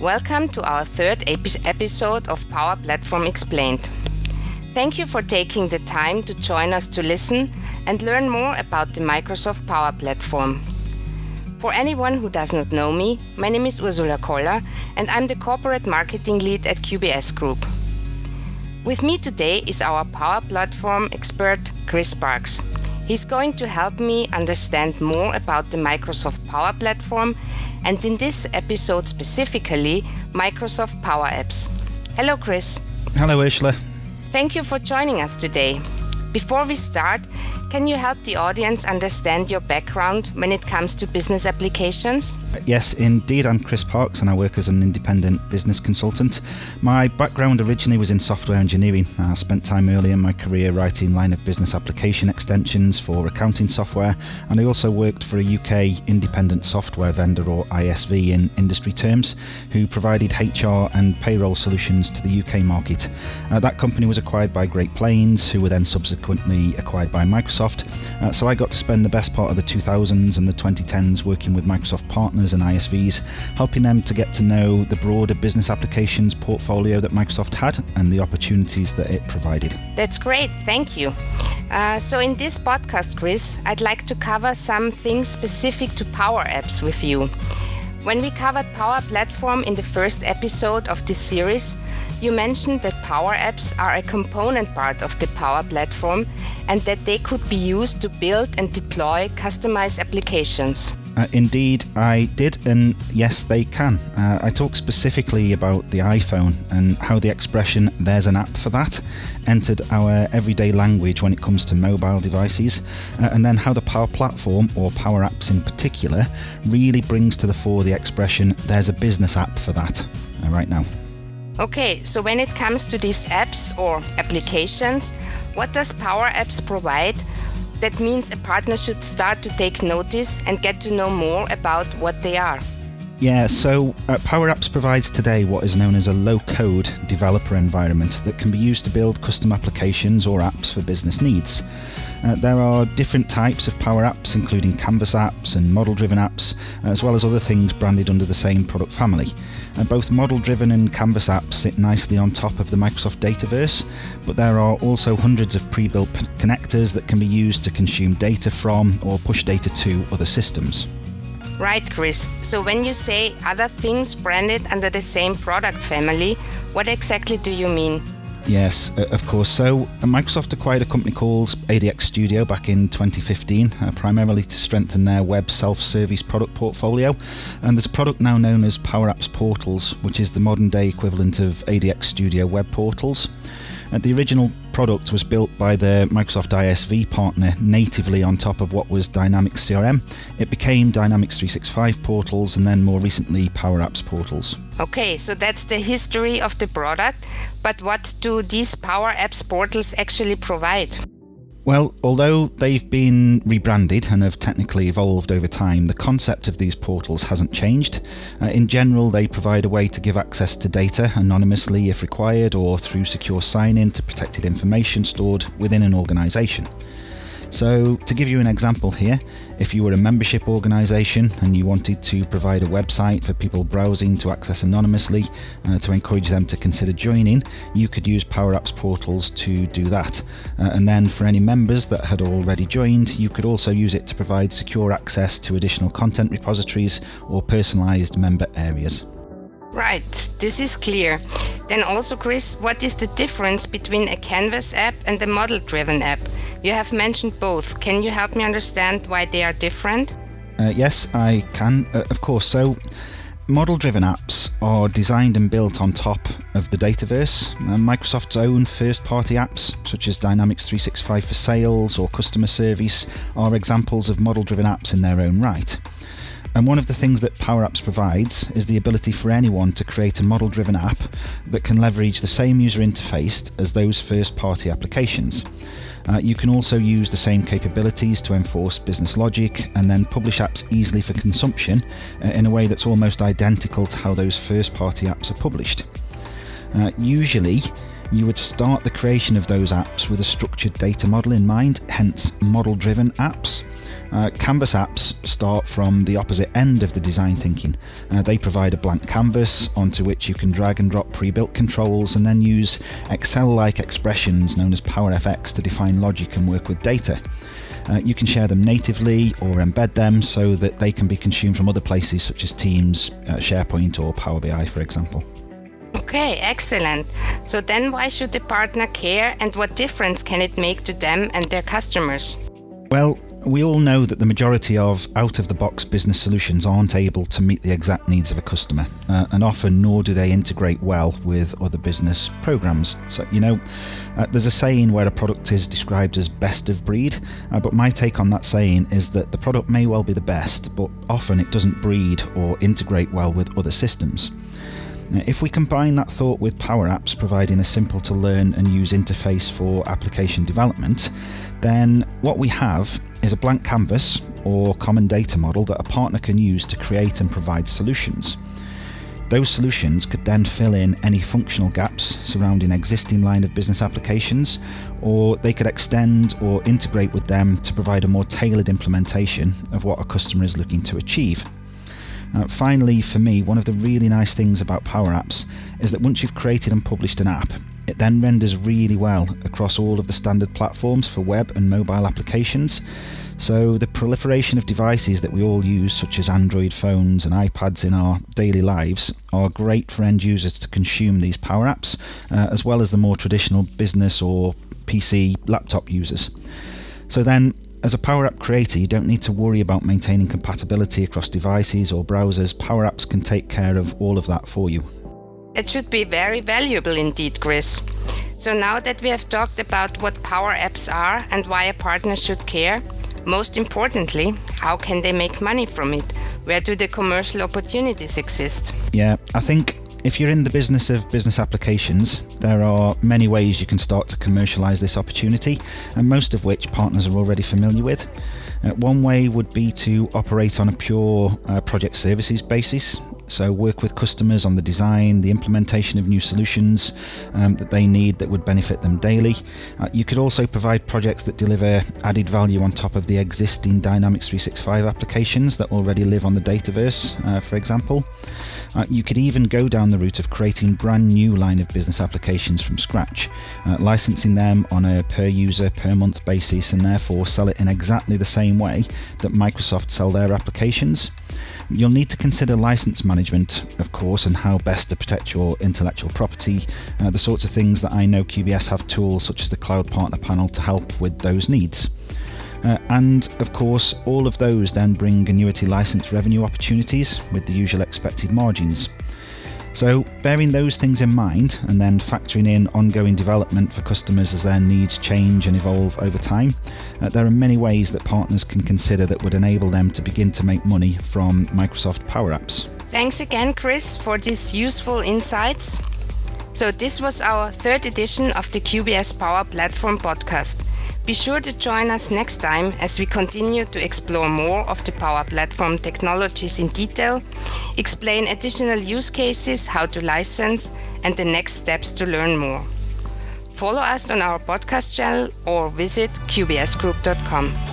Welcome to our third episode of Power Platform Explained. Thank you for taking the time to join us to listen and learn more about the Microsoft Power Platform. For anyone who does not know me, my name is Ursula Koller and I'm the corporate marketing lead at QBS Group. With me today is our Power Platform expert, Chris Parks. He's going to help me understand more about the Microsoft Power Platform and in this episode specifically, Microsoft Power Apps. Hello, Chris. Hello, Ursula. Thank you for joining us today. Before we start, can you help the audience understand your background when it comes to business applications? Yes, indeed. I'm Chris Parks and I work as an independent business consultant. My background originally was in software engineering. I spent time early in my career writing line of business application extensions for accounting software, and I also worked for a UK independent software vendor or ISV in industry terms, who provided HR and payroll solutions to the UK market. Uh, that company was acquired by Great Plains, who were then subsequently acquired by Microsoft. Uh, so I got to spend the best part of the 2000s and the 2010s working with Microsoft partners and ISVs, helping them to get to know the broader business applications portfolio that Microsoft had and the opportunities that it provided. That's great, thank you. Uh, so, in this podcast, Chris, I'd like to cover some things specific to Power Apps with you. When we covered Power Platform in the first episode of this series, you mentioned that Power Apps are a component part of the Power Platform and that they could be used to build and deploy customized applications. Uh, indeed, I did, and yes, they can. Uh, I talked specifically about the iPhone and how the expression there's an app for that entered our everyday language when it comes to mobile devices, uh, and then how the Power Platform, or Power Apps in particular, really brings to the fore the expression there's a business app for that uh, right now. Okay, so when it comes to these apps or applications, what does Power Apps provide? That means a partner should start to take notice and get to know more about what they are. Yeah, so uh, Power Apps provides today what is known as a low code developer environment that can be used to build custom applications or apps for business needs. Uh, there are different types of Power Apps, including Canvas apps and model driven apps, as well as other things branded under the same product family. Uh, both model driven and Canvas apps sit nicely on top of the Microsoft Dataverse, but there are also hundreds of pre built p- connectors that can be used to consume data from or push data to other systems. Right, Chris. So when you say other things branded under the same product family, what exactly do you mean? Yes, uh, of course. So uh, Microsoft acquired a company called ADX Studio back in 2015, uh, primarily to strengthen their web self-service product portfolio. And there's a product now known as Power Apps Portals, which is the modern-day equivalent of ADX Studio web portals. Uh, the original product was built by the Microsoft ISV partner natively on top of what was Dynamics CRM. It became Dynamics 365 portals and then more recently Power Apps portals. Okay, so that's the history of the product, but what do these Power Apps portals actually provide? Well, although they've been rebranded and have technically evolved over time, the concept of these portals hasn't changed. Uh, in general, they provide a way to give access to data anonymously if required or through secure sign in to protected information stored within an organisation. So, to give you an example here, if you were a membership organisation and you wanted to provide a website for people browsing to access anonymously uh, to encourage them to consider joining, you could use Power Apps portals to do that. Uh, and then for any members that had already joined, you could also use it to provide secure access to additional content repositories or personalised member areas. Right, this is clear. Then also, Chris, what is the difference between a Canvas app and a model driven app? You have mentioned both. Can you help me understand why they are different? Uh, yes, I can, uh, of course. So, model driven apps are designed and built on top of the Dataverse. Uh, Microsoft's own first party apps, such as Dynamics 365 for Sales or Customer Service, are examples of model driven apps in their own right. And one of the things that Power Apps provides is the ability for anyone to create a model driven app that can leverage the same user interface as those first party applications. Uh, you can also use the same capabilities to enforce business logic and then publish apps easily for consumption uh, in a way that's almost identical to how those first party apps are published. Uh, usually, you would start the creation of those apps with a structured data model in mind, hence model driven apps. Uh, canvas apps start from the opposite end of the design thinking. Uh, they provide a blank canvas onto which you can drag and drop pre built controls and then use Excel like expressions known as PowerFX to define logic and work with data. Uh, you can share them natively or embed them so that they can be consumed from other places such as Teams, uh, SharePoint, or Power BI, for example. Okay, excellent. So then why should the partner care and what difference can it make to them and their customers? Well, we all know that the majority of out of the box business solutions aren't able to meet the exact needs of a customer, uh, and often nor do they integrate well with other business programs. So, you know, uh, there's a saying where a product is described as best of breed, uh, but my take on that saying is that the product may well be the best, but often it doesn't breed or integrate well with other systems. If we combine that thought with Power Apps providing a simple to learn and use interface for application development, then what we have is a blank canvas or common data model that a partner can use to create and provide solutions. Those solutions could then fill in any functional gaps surrounding existing line of business applications, or they could extend or integrate with them to provide a more tailored implementation of what a customer is looking to achieve. Uh, finally, for me, one of the really nice things about Power Apps is that once you've created and published an app, it then renders really well across all of the standard platforms for web and mobile applications. So, the proliferation of devices that we all use, such as Android phones and iPads in our daily lives, are great for end users to consume these Power Apps, uh, as well as the more traditional business or PC laptop users. So, then as a Power App creator, you don't need to worry about maintaining compatibility across devices or browsers. Power Apps can take care of all of that for you. It should be very valuable indeed, Chris. So now that we have talked about what Power Apps are and why a partner should care, most importantly, how can they make money from it? Where do the commercial opportunities exist? Yeah, I think if you're in the business of business applications, there are many ways you can start to commercialize this opportunity, and most of which partners are already familiar with. Uh, one way would be to operate on a pure uh, project services basis, so work with customers on the design, the implementation of new solutions um, that they need that would benefit them daily. Uh, you could also provide projects that deliver added value on top of the existing Dynamics 365 applications that already live on the Dataverse, uh, for example. Uh, you could even go down the route of creating brand new line of business applications from scratch, uh, licensing them on a per user per month basis and therefore sell it in exactly the same way that Microsoft sell their applications. You'll need to consider license management, of course, and how best to protect your intellectual property, uh, the sorts of things that I know QBS have tools such as the Cloud Partner Panel to help with those needs. Uh, and of course, all of those then bring annuity license revenue opportunities with the usual expected margins. So, bearing those things in mind and then factoring in ongoing development for customers as their needs change and evolve over time, uh, there are many ways that partners can consider that would enable them to begin to make money from Microsoft Power Apps. Thanks again, Chris, for these useful insights. So, this was our third edition of the QBS Power Platform podcast. Be sure to join us next time as we continue to explore more of the Power Platform technologies in detail, explain additional use cases, how to license, and the next steps to learn more. Follow us on our podcast channel or visit qbsgroup.com.